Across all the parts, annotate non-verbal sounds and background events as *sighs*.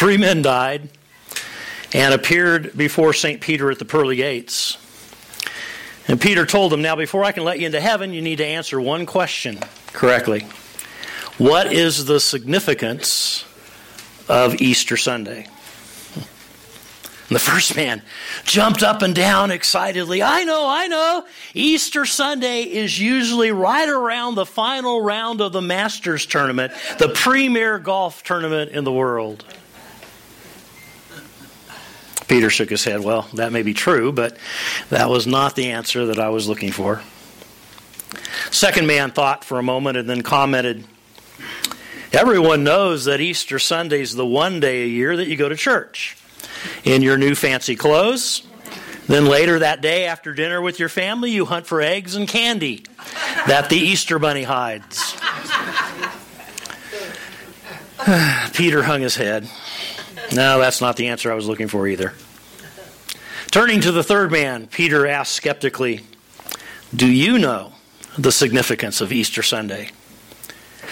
Three men died and appeared before St. Peter at the pearly gates. And Peter told them, Now, before I can let you into heaven, you need to answer one question correctly. What is the significance of Easter Sunday? And the first man jumped up and down excitedly. I know, I know. Easter Sunday is usually right around the final round of the Masters tournament, the premier golf tournament in the world. Peter shook his head. Well, that may be true, but that was not the answer that I was looking for. Second man thought for a moment and then commented Everyone knows that Easter Sunday is the one day a year that you go to church in your new fancy clothes. Then later that day, after dinner with your family, you hunt for eggs and candy that the Easter bunny hides. *sighs* Peter hung his head. No, that's not the answer I was looking for either. Turning to the third man, Peter asked skeptically, Do you know the significance of Easter Sunday?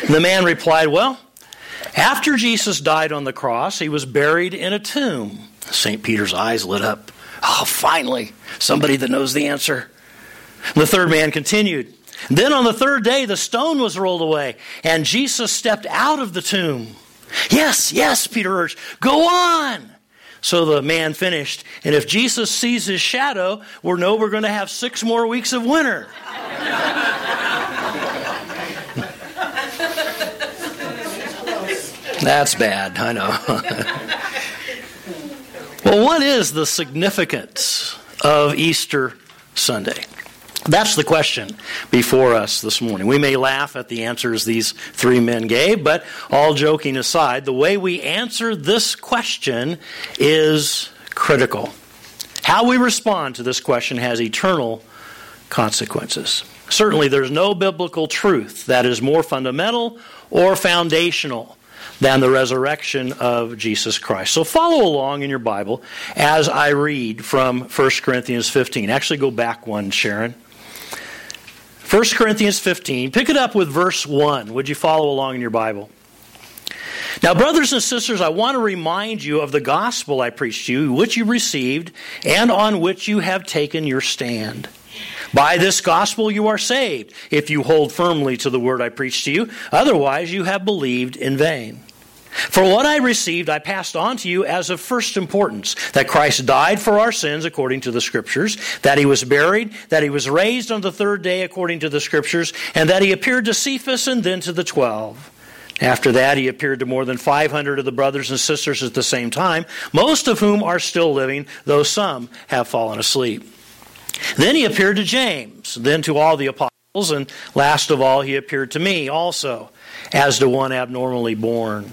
the man replied, Well, after Jesus died on the cross, he was buried in a tomb. St. Peter's eyes lit up. Oh, finally, somebody that knows the answer. The third man continued. Then on the third day, the stone was rolled away, and Jesus stepped out of the tomb. Yes, yes, Peter urged, go on. So the man finished. And if Jesus sees his shadow, we know we're going to have six more weeks of winter. *laughs* That's bad, I know. *laughs* well, what is the significance of Easter Sunday? That's the question before us this morning. We may laugh at the answers these three men gave, but all joking aside, the way we answer this question is critical. How we respond to this question has eternal consequences. Certainly, there's no biblical truth that is more fundamental or foundational than the resurrection of Jesus Christ. So follow along in your Bible as I read from 1 Corinthians 15. Actually, go back one, Sharon. 1 Corinthians 15. Pick it up with verse 1. Would you follow along in your Bible? Now, brothers and sisters, I want to remind you of the gospel I preached to you, which you received, and on which you have taken your stand. By this gospel you are saved, if you hold firmly to the word I preached to you. Otherwise, you have believed in vain. For what I received, I passed on to you as of first importance that Christ died for our sins according to the Scriptures, that he was buried, that he was raised on the third day according to the Scriptures, and that he appeared to Cephas and then to the twelve. After that, he appeared to more than 500 of the brothers and sisters at the same time, most of whom are still living, though some have fallen asleep. Then he appeared to James, then to all the apostles, and last of all, he appeared to me also, as to one abnormally born.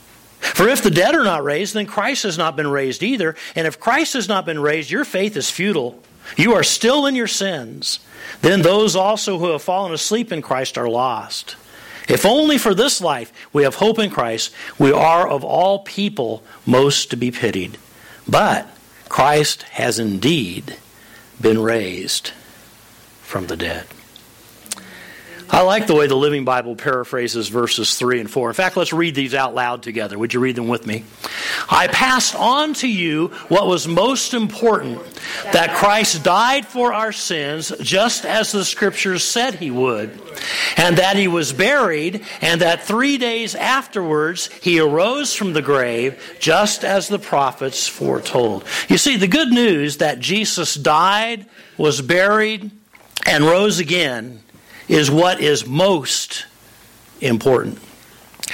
For if the dead are not raised, then Christ has not been raised either. And if Christ has not been raised, your faith is futile. You are still in your sins. Then those also who have fallen asleep in Christ are lost. If only for this life we have hope in Christ, we are of all people most to be pitied. But Christ has indeed been raised from the dead. I like the way the Living Bible paraphrases verses 3 and 4. In fact, let's read these out loud together. Would you read them with me? I passed on to you what was most important that Christ died for our sins, just as the Scriptures said he would, and that he was buried, and that three days afterwards he arose from the grave, just as the prophets foretold. You see, the good news that Jesus died, was buried, and rose again is what is most important.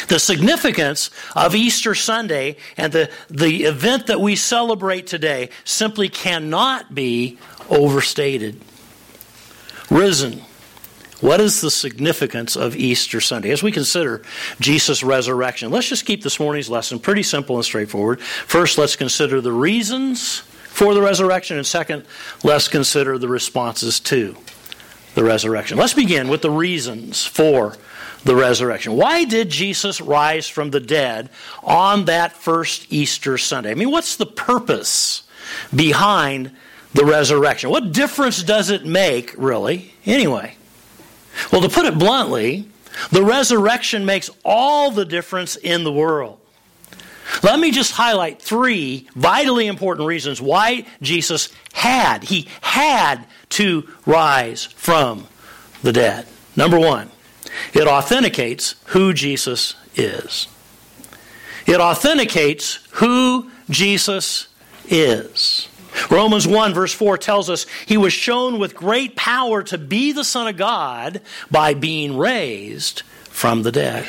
The significance of Easter Sunday and the, the event that we celebrate today simply cannot be overstated. Risen, What is the significance of Easter Sunday? As we consider Jesus' resurrection, let's just keep this morning's lesson pretty simple and straightforward. First, let's consider the reasons for the resurrection, and second, let's consider the responses to the resurrection. Let's begin with the reasons for the resurrection. Why did Jesus rise from the dead on that first Easter Sunday? I mean, what's the purpose behind the resurrection? What difference does it make, really, anyway? Well, to put it bluntly, the resurrection makes all the difference in the world. Let me just highlight three vitally important reasons why Jesus had, he had to rise from the dead. Number one, it authenticates who Jesus is. It authenticates who Jesus is. Romans 1, verse 4 tells us he was shown with great power to be the Son of God by being raised from the dead.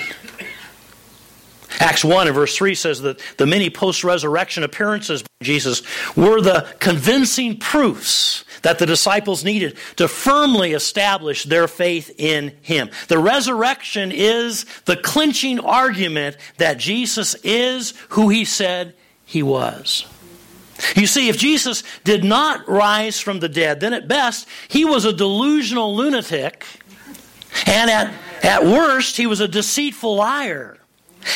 Acts 1 and verse 3 says that the many post resurrection appearances by Jesus were the convincing proofs that the disciples needed to firmly establish their faith in Him. The resurrection is the clinching argument that Jesus is who He said He was. You see, if Jesus did not rise from the dead, then at best, He was a delusional lunatic, and at, at worst, He was a deceitful liar.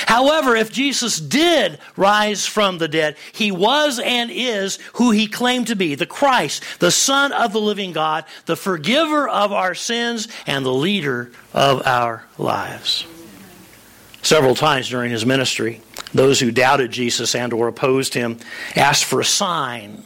However, if Jesus did rise from the dead, he was and is who he claimed to be the Christ, the Son of the living God, the forgiver of our sins, and the leader of our lives. Several times during his ministry, those who doubted Jesus and or opposed him asked for a sign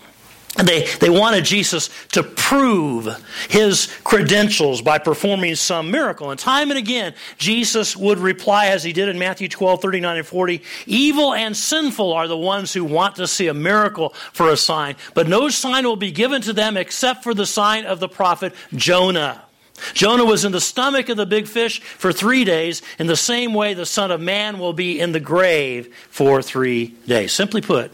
they, they wanted Jesus to prove his credentials by performing some miracle. And time and again, Jesus would reply, as he did in Matthew 12, 39, and 40 Evil and sinful are the ones who want to see a miracle for a sign, but no sign will be given to them except for the sign of the prophet Jonah. Jonah was in the stomach of the big fish for three days. In the same way, the Son of Man will be in the grave for three days. Simply put,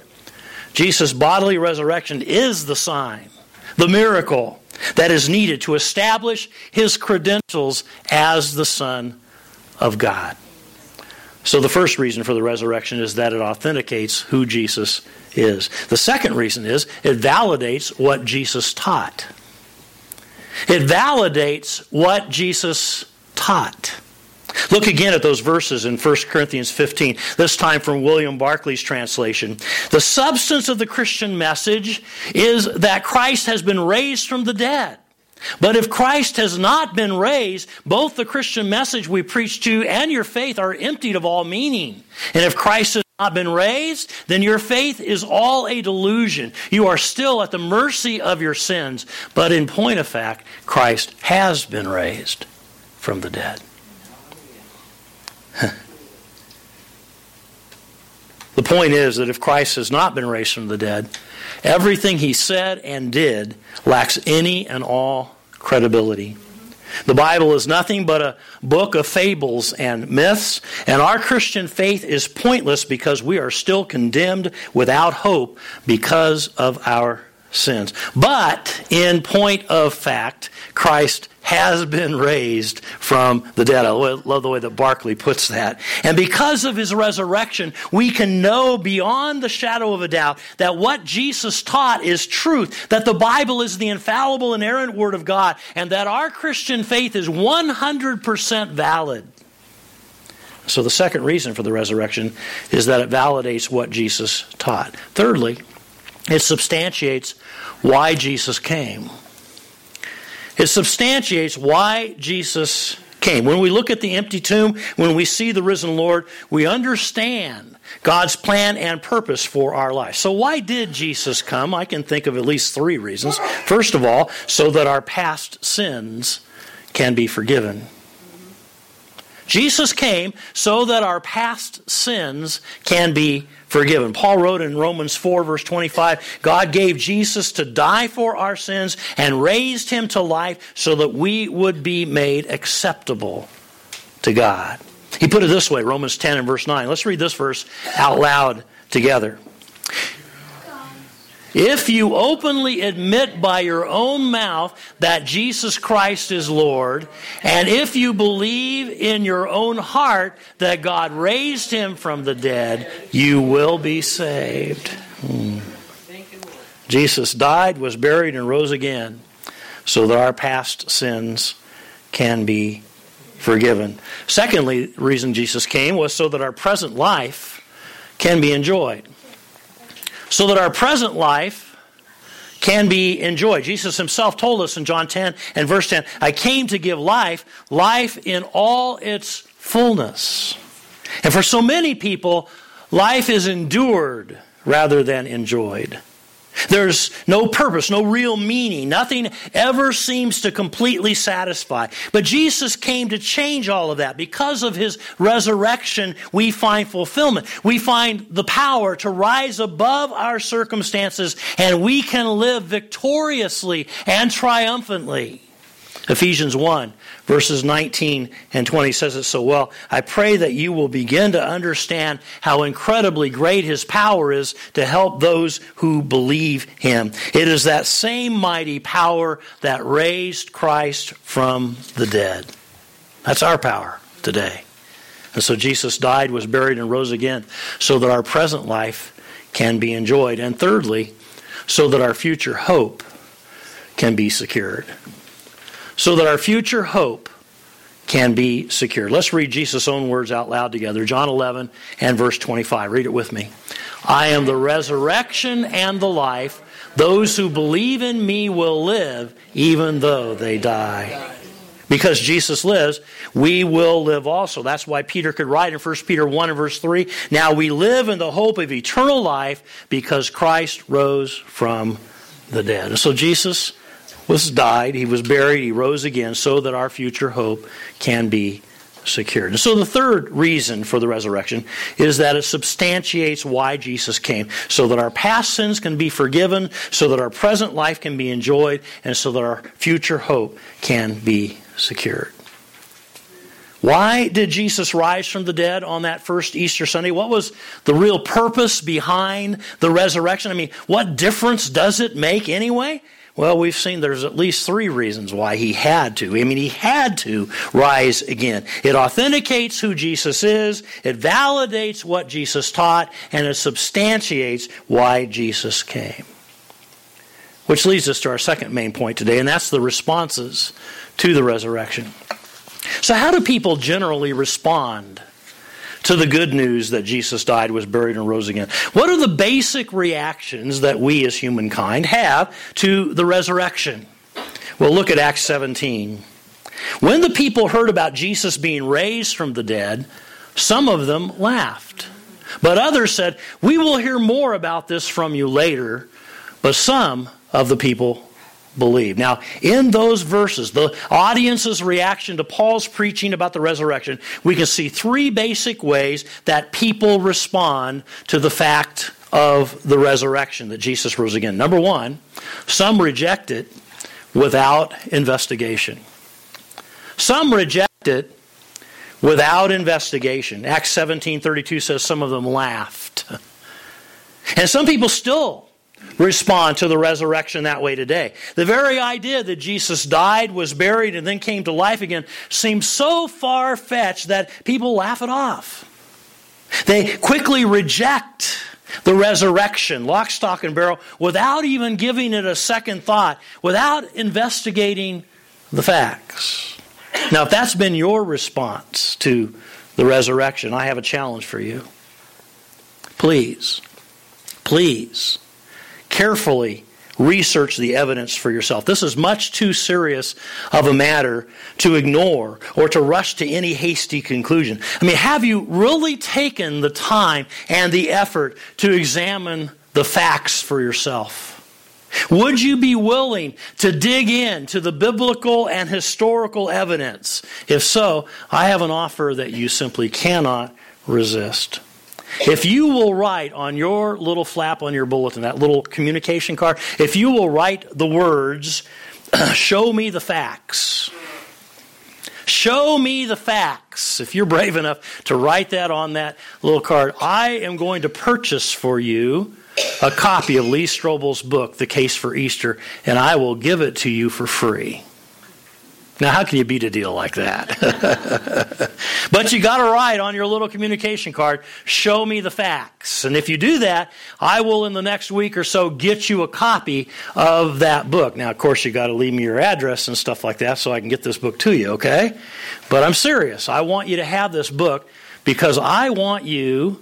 Jesus' bodily resurrection is the sign, the miracle that is needed to establish his credentials as the Son of God. So, the first reason for the resurrection is that it authenticates who Jesus is. The second reason is it validates what Jesus taught. It validates what Jesus taught. Look again at those verses in 1 Corinthians 15, this time from William Barclay's translation. The substance of the Christian message is that Christ has been raised from the dead. But if Christ has not been raised, both the Christian message we preach to and your faith are emptied of all meaning. And if Christ has not been raised, then your faith is all a delusion. You are still at the mercy of your sins. But in point of fact, Christ has been raised from the dead. *laughs* the point is that if Christ has not been raised from the dead, everything he said and did lacks any and all credibility. The Bible is nothing but a book of fables and myths, and our Christian faith is pointless because we are still condemned without hope because of our sins. But in point of fact, Christ has been raised from the dead. I love the way that Barclay puts that. And because of his resurrection, we can know beyond the shadow of a doubt that what Jesus taught is truth, that the Bible is the infallible, and inerrant Word of God, and that our Christian faith is 100% valid. So, the second reason for the resurrection is that it validates what Jesus taught. Thirdly, it substantiates why Jesus came. It substantiates why Jesus came. When we look at the empty tomb, when we see the risen Lord, we understand God's plan and purpose for our life. So, why did Jesus come? I can think of at least three reasons. First of all, so that our past sins can be forgiven. Jesus came so that our past sins can be forgiven. Paul wrote in Romans 4, verse 25 God gave Jesus to die for our sins and raised him to life so that we would be made acceptable to God. He put it this way Romans 10 and verse 9. Let's read this verse out loud together. If you openly admit by your own mouth that Jesus Christ is Lord, and if you believe in your own heart that God raised him from the dead, you will be saved. Hmm. Jesus died, was buried, and rose again so that our past sins can be forgiven. Secondly, the reason Jesus came was so that our present life can be enjoyed so that our present life can be enjoyed. Jesus himself told us in John 10 and verse 10, I came to give life, life in all its fullness. And for so many people, life is endured rather than enjoyed. There's no purpose, no real meaning. Nothing ever seems to completely satisfy. But Jesus came to change all of that. Because of his resurrection, we find fulfillment. We find the power to rise above our circumstances and we can live victoriously and triumphantly. Ephesians 1 verses 19 and 20 says it so well. I pray that you will begin to understand how incredibly great his power is to help those who believe him. It is that same mighty power that raised Christ from the dead. That's our power today. And so Jesus died, was buried, and rose again so that our present life can be enjoyed. And thirdly, so that our future hope can be secured so that our future hope can be secured. Let's read Jesus' own words out loud together. John 11 and verse 25. Read it with me. I am the resurrection and the life. Those who believe in me will live even though they die. Because Jesus lives, we will live also. That's why Peter could write in 1 Peter 1 and verse 3 Now we live in the hope of eternal life because Christ rose from the dead. And so Jesus was died, he was buried, he rose again, so that our future hope can be secured. And so the third reason for the resurrection is that it substantiates why Jesus came, so that our past sins can be forgiven, so that our present life can be enjoyed, and so that our future hope can be secured. Why did Jesus rise from the dead on that first Easter Sunday? What was the real purpose behind the resurrection? I mean, what difference does it make anyway? Well, we've seen there's at least three reasons why he had to. I mean, he had to rise again. It authenticates who Jesus is, it validates what Jesus taught, and it substantiates why Jesus came. Which leads us to our second main point today, and that's the responses to the resurrection. So, how do people generally respond to the good news that Jesus died, was buried, and rose again. What are the basic reactions that we as humankind have to the resurrection? Well, look at Acts 17. When the people heard about Jesus being raised from the dead, some of them laughed. But others said, We will hear more about this from you later. But some of the people believe. Now, in those verses, the audience's reaction to Paul's preaching about the resurrection, we can see three basic ways that people respond to the fact of the resurrection, that Jesus rose again. Number one, some reject it without investigation. Some reject it without investigation. Acts 17:32 says some of them laughed. *laughs* And some people still respond to the resurrection that way today. The very idea that Jesus died, was buried, and then came to life again seems so far fetched that people laugh it off. They quickly reject the resurrection, lock, stock, and barrel, without even giving it a second thought, without investigating the facts. Now, if that's been your response to the resurrection, I have a challenge for you. Please, please carefully research the evidence for yourself. This is much too serious of a matter to ignore or to rush to any hasty conclusion. I mean, have you really taken the time and the effort to examine the facts for yourself? Would you be willing to dig in to the biblical and historical evidence? If so, I have an offer that you simply cannot resist. If you will write on your little flap on your bulletin, that little communication card, if you will write the words, *clears throat* show me the facts. Show me the facts. If you're brave enough to write that on that little card, I am going to purchase for you a copy of Lee Strobel's book, The Case for Easter, and I will give it to you for free. Now, how can you beat a deal like that? *laughs* but you got to write on your little communication card, show me the facts. And if you do that, I will in the next week or so get you a copy of that book. Now, of course, you got to leave me your address and stuff like that so I can get this book to you, okay? But I'm serious. I want you to have this book because I want you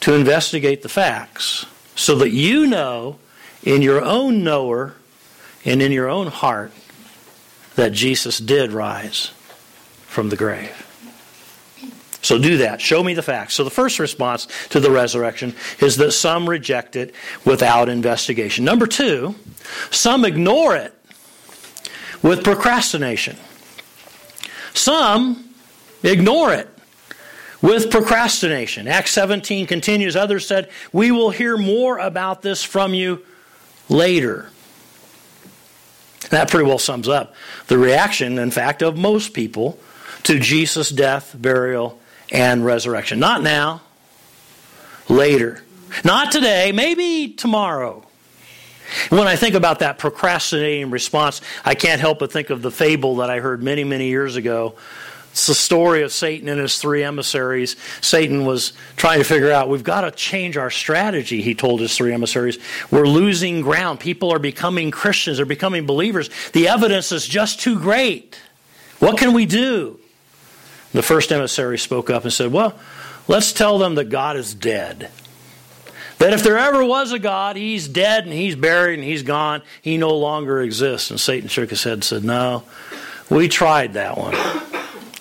to investigate the facts so that you know in your own knower and in your own heart that Jesus did rise from the grave. So do that. Show me the facts. So the first response to the resurrection is that some reject it without investigation. Number two, some ignore it with procrastination. Some ignore it with procrastination. Acts 17 continues. Others said, We will hear more about this from you later. That pretty well sums up the reaction, in fact, of most people to Jesus' death, burial, and resurrection. Not now, later. Not today, maybe tomorrow. When I think about that procrastinating response, I can't help but think of the fable that I heard many, many years ago it's the story of Satan and his three emissaries. Satan was trying to figure out, we've got to change our strategy, he told his three emissaries. We're losing ground. People are becoming Christians, they're becoming believers. The evidence is just too great. What can we do? The first emissary spoke up and said, Well, let's tell them that God is dead. That if there ever was a God, he's dead and he's buried and he's gone. He no longer exists. And Satan shook his head and said, No, we tried that one.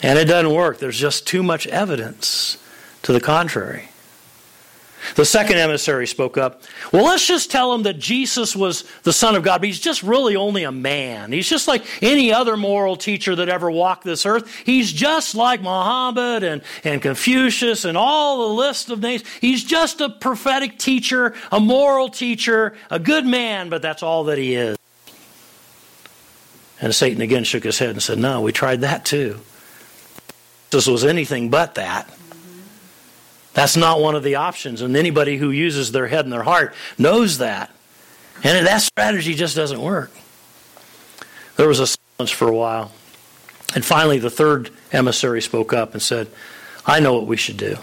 And it doesn't work. There's just too much evidence to the contrary. The second emissary spoke up. Well, let's just tell him that Jesus was the Son of God, but he's just really only a man. He's just like any other moral teacher that ever walked this earth. He's just like Muhammad and, and Confucius and all the list of names. He's just a prophetic teacher, a moral teacher, a good man, but that's all that he is. And Satan again shook his head and said, No, we tried that too. Jesus was anything but that. That's not one of the options. And anybody who uses their head and their heart knows that. And that strategy just doesn't work. There was a silence for a while. And finally, the third emissary spoke up and said, I know what we should do.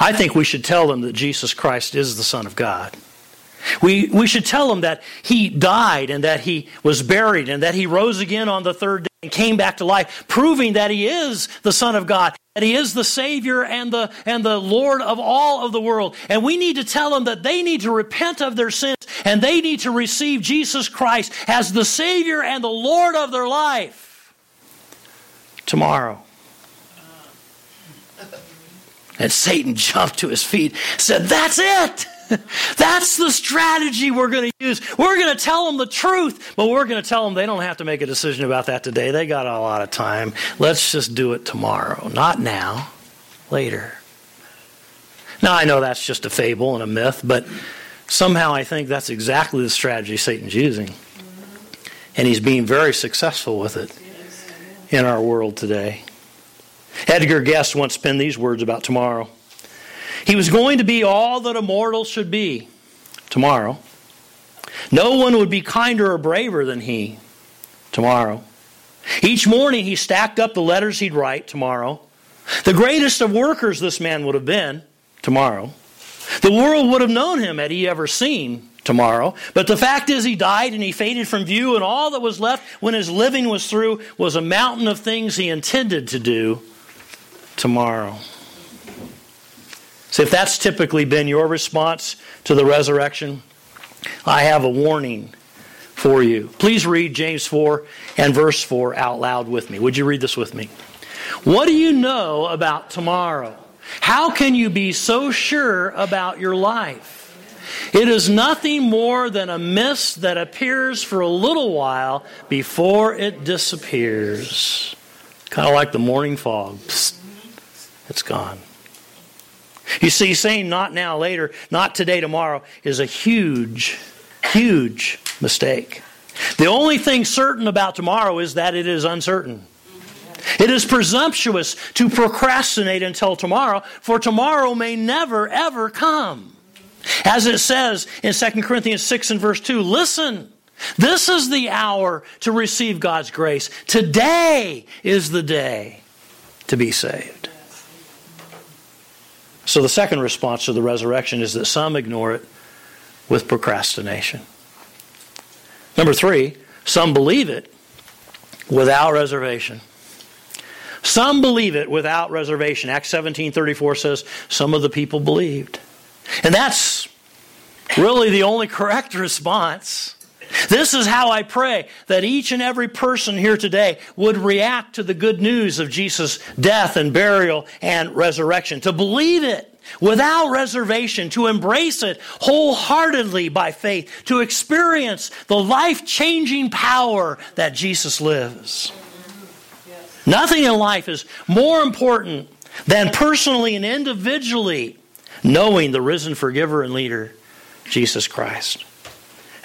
I think we should tell them that Jesus Christ is the Son of God. We, we should tell them that he died and that he was buried and that he rose again on the third day and came back to life, proving that he is the Son of God, that he is the Savior and the, and the Lord of all of the world. And we need to tell them that they need to repent of their sins and they need to receive Jesus Christ as the Savior and the Lord of their life tomorrow. And Satan jumped to his feet, said, That's it! *laughs* That's the strategy we're going to use. We're going to tell them the truth, but we're going to tell them they don't have to make a decision about that today. They got a lot of time. Let's just do it tomorrow. Not now, later. Now, I know that's just a fable and a myth, but somehow I think that's exactly the strategy Satan's using. And he's being very successful with it in our world today. Edgar Guest once penned these words about tomorrow. He was going to be all that a mortal should be tomorrow. No one would be kinder or braver than he tomorrow. Each morning he stacked up the letters he'd write tomorrow. The greatest of workers this man would have been tomorrow. The world would have known him had he ever seen tomorrow. But the fact is, he died and he faded from view, and all that was left when his living was through was a mountain of things he intended to do tomorrow. So, if that's typically been your response to the resurrection, I have a warning for you. Please read James 4 and verse 4 out loud with me. Would you read this with me? What do you know about tomorrow? How can you be so sure about your life? It is nothing more than a mist that appears for a little while before it disappears. Kind of like the morning fog. Psst, it's gone. You see, saying not now, later, not today, tomorrow is a huge, huge mistake. The only thing certain about tomorrow is that it is uncertain. It is presumptuous to procrastinate until tomorrow, for tomorrow may never, ever come. As it says in 2 Corinthians 6 and verse 2, listen, this is the hour to receive God's grace. Today is the day to be saved. So the second response to the resurrection is that some ignore it with procrastination. Number three, some believe it without reservation. Some believe it without reservation. Acts 17:34 says some of the people believed. And that's really the only correct response. This is how I pray that each and every person here today would react to the good news of Jesus' death and burial and resurrection, to believe it without reservation, to embrace it wholeheartedly by faith, to experience the life changing power that Jesus lives. Nothing in life is more important than personally and individually knowing the risen forgiver and leader, Jesus Christ.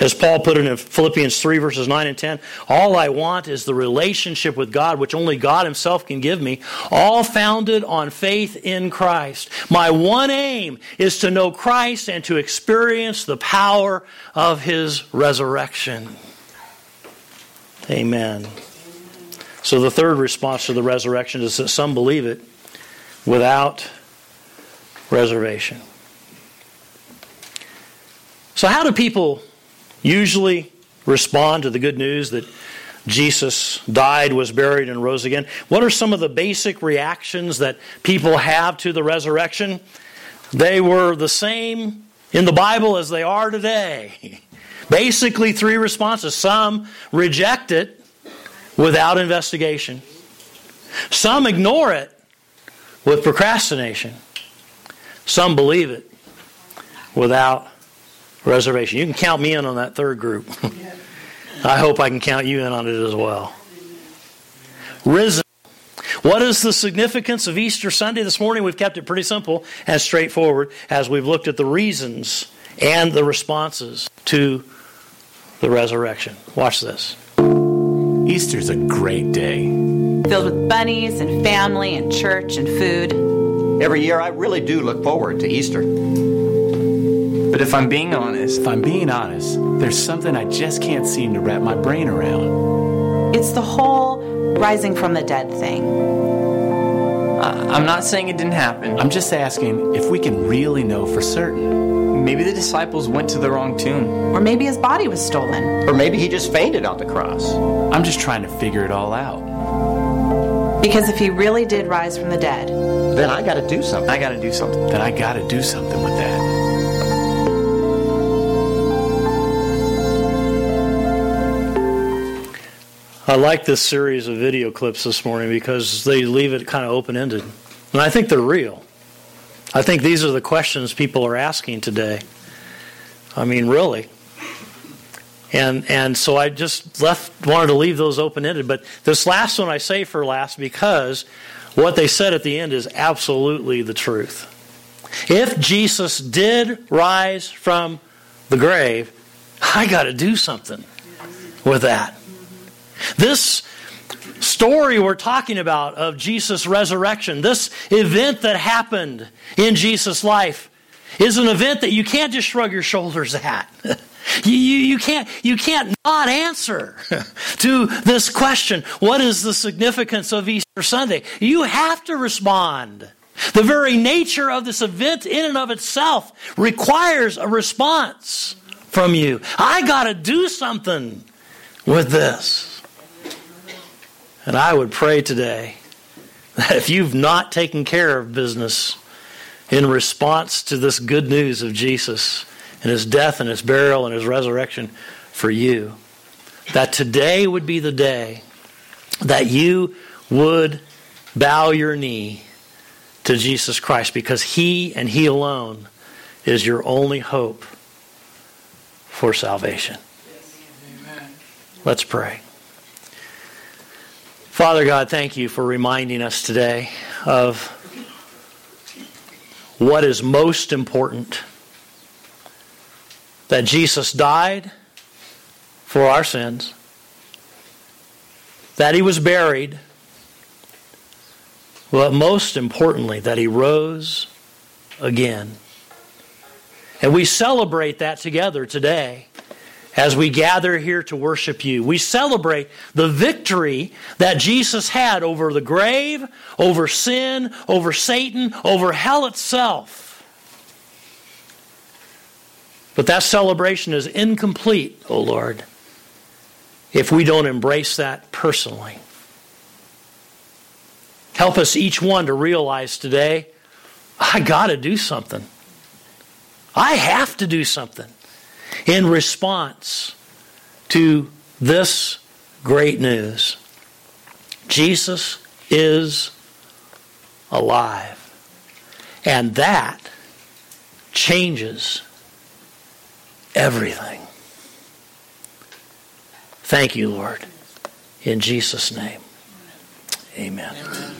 As Paul put it in Philippians 3, verses 9 and 10, all I want is the relationship with God, which only God Himself can give me, all founded on faith in Christ. My one aim is to know Christ and to experience the power of His resurrection. Amen. So the third response to the resurrection is that some believe it without reservation. So, how do people usually respond to the good news that Jesus died, was buried, and rose again. What are some of the basic reactions that people have to the resurrection? They were the same in the Bible as they are today. *laughs* Basically, three responses. Some reject it without investigation, some ignore it with procrastination, some believe it without reservation. You can count me in on that third group. *laughs* I hope I can count you in on it as well. Risen. What is the significance of Easter Sunday this morning? We've kept it pretty simple and straightforward as we've looked at the reasons and the responses to the resurrection. Watch this. Easter's a great day. Filled with bunnies and family and church and food. Every year I really do look forward to Easter. But if I'm being honest, If I'm being honest, there's something I just can't seem to wrap my brain around. It's the whole rising from the dead thing. I- I'm not saying it didn't happen. I'm just asking if we can really know for certain. Maybe the disciples went to the wrong tomb. Or maybe his body was stolen. Or maybe he just fainted on the cross. I'm just trying to figure it all out. Because if he really did rise from the dead, Then I got to do something. I gotta do something. Then I gotta do something with that. I like this series of video clips this morning because they leave it kind of open ended. And I think they're real. I think these are the questions people are asking today. I mean, really. And and so I just left wanted to leave those open ended. But this last one I say for last because what they said at the end is absolutely the truth. If Jesus did rise from the grave, I got to do something with that. This story we're talking about of Jesus' resurrection, this event that happened in Jesus' life, is an event that you can't just shrug your shoulders at. *laughs* You, you, you, can't, you can't not answer *laughs* to this question what is the significance of Easter Sunday? You have to respond. The very nature of this event, in and of itself, requires a response from you. I got to do something with this. And I would pray today that if you've not taken care of business in response to this good news of Jesus and his death and his burial and his resurrection for you, that today would be the day that you would bow your knee to Jesus Christ because he and he alone is your only hope for salvation. Let's pray. Father God, thank you for reminding us today of what is most important that Jesus died for our sins, that he was buried, but most importantly, that he rose again. And we celebrate that together today as we gather here to worship you. We celebrate the victory that Jesus had over the grave, over sin, over Satan, over hell itself. But that celebration is incomplete, O oh Lord, if we don't embrace that personally. Help us each one to realize today I got to do something. I have to do something in response to this great news. Jesus is alive. And that changes everything. Thank you, Lord. In Jesus' name, amen. amen.